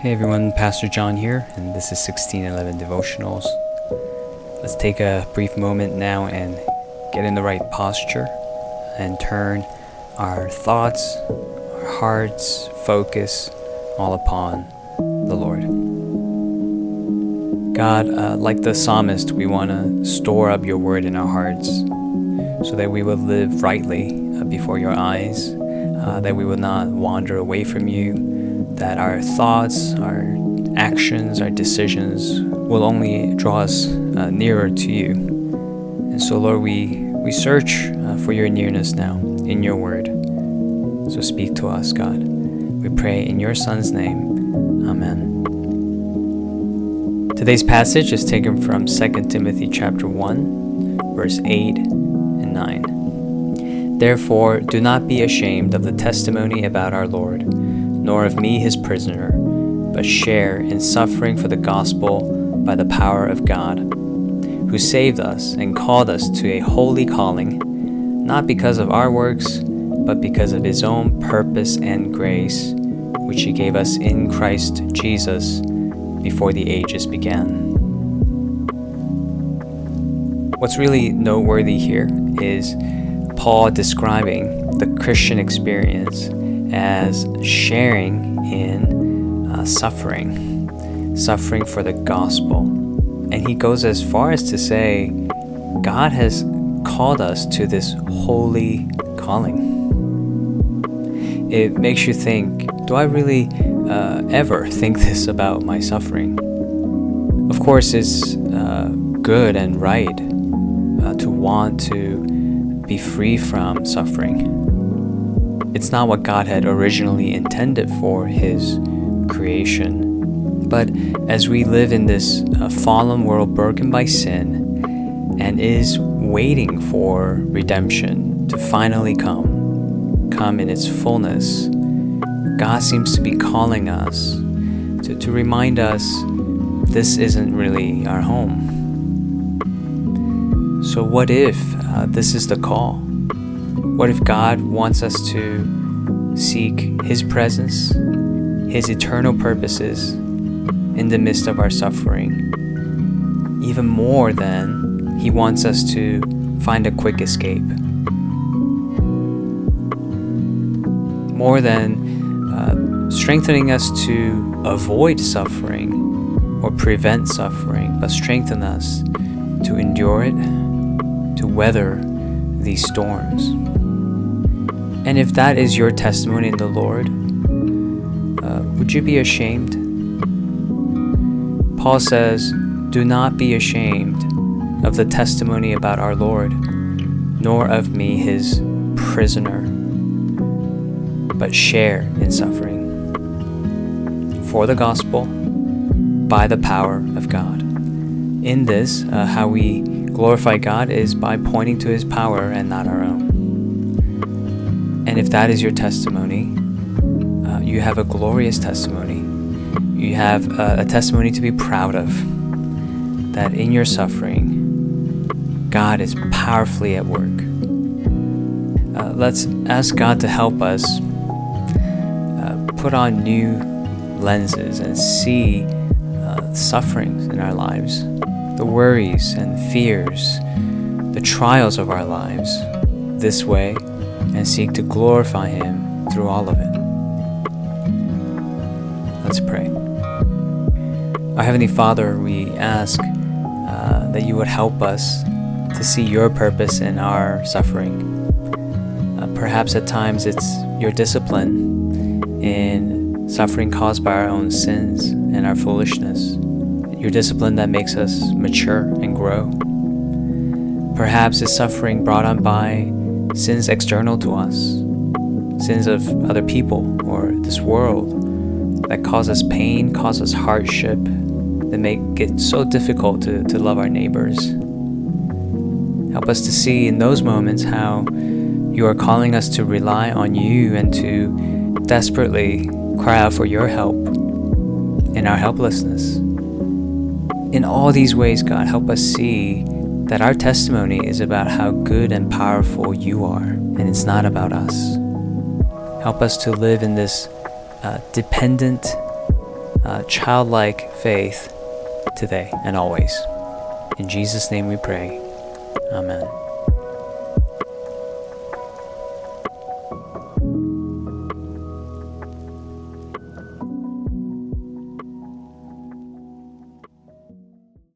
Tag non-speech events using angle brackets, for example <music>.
Hey everyone, Pastor John here, and this is 1611 Devotionals. Let's take a brief moment now and get in the right posture and turn our thoughts, our hearts, focus all upon the Lord. God, uh, like the psalmist, we want to store up your word in our hearts so that we will live rightly uh, before your eyes, uh, that we will not wander away from you, that our thoughts, our actions, our decisions will only draw us uh, nearer to you. And so, Lord, we, we search uh, for your nearness now in your word. So speak to us, God. We pray in your Son's name. Amen. Today's passage is taken from 2 Timothy chapter 1, verse 8 and 9. Therefore, do not be ashamed of the testimony about our Lord, nor of me his prisoner, but share in suffering for the gospel by the power of God, who saved us and called us to a holy calling, not because of our works, but because of his own purpose and grace, which he gave us in Christ Jesus before the ages began. What's really noteworthy here is Paul describing the Christian experience as sharing in uh, suffering, suffering for the gospel. And he goes as far as to say, God has called us to this holy calling. It makes you think, do I really uh, ever think <laughs> this about my suffering. Of course, it's uh, good and right uh, to want to be free from suffering. It's not what God had originally intended for His creation. But as we live in this uh, fallen world broken by sin and is waiting for redemption to finally come, come in its fullness, God seems to be calling us to, to remind us this isn't really our home. So, what if uh, this is the call? What if God wants us to seek His presence, His eternal purposes in the midst of our suffering, even more than He wants us to find a quick escape? More than uh, strengthening us to avoid suffering or prevent suffering, but strengthen us to endure it, to weather these storms. And if that is your testimony in the Lord, uh, would you be ashamed? Paul says, Do not be ashamed of the testimony about our Lord, nor of me, his prisoner but share in suffering for the gospel by the power of God. In this, uh, how we glorify God is by pointing to his power and not our own. And if that is your testimony, uh, you have a glorious testimony. You have a, a testimony to be proud of that in your suffering, God is powerfully at work. Uh, let's ask God to help us put on new lenses and see uh, sufferings in our lives, the worries and fears, the trials of our lives this way and seek to glorify Him through all of it. Let's pray. Our Heavenly Father, we ask uh, that you would help us to see your purpose in our suffering. Uh, perhaps at times it's your discipline in suffering caused by our own sins and our foolishness. Your discipline that makes us mature and grow. Perhaps it's suffering brought on by sins external to us, sins of other people or this world that cause us pain, cause us hardship, that make it so difficult to, to love our neighbors. Help us to see in those moments how you are calling us to rely on you and to desperately cry out for your help in our helplessness. In all these ways, God, help us see that our testimony is about how good and powerful you are, and it's not about us. Help us to live in this uh, dependent, uh, childlike faith today and always. In Jesus' name we pray. Amen.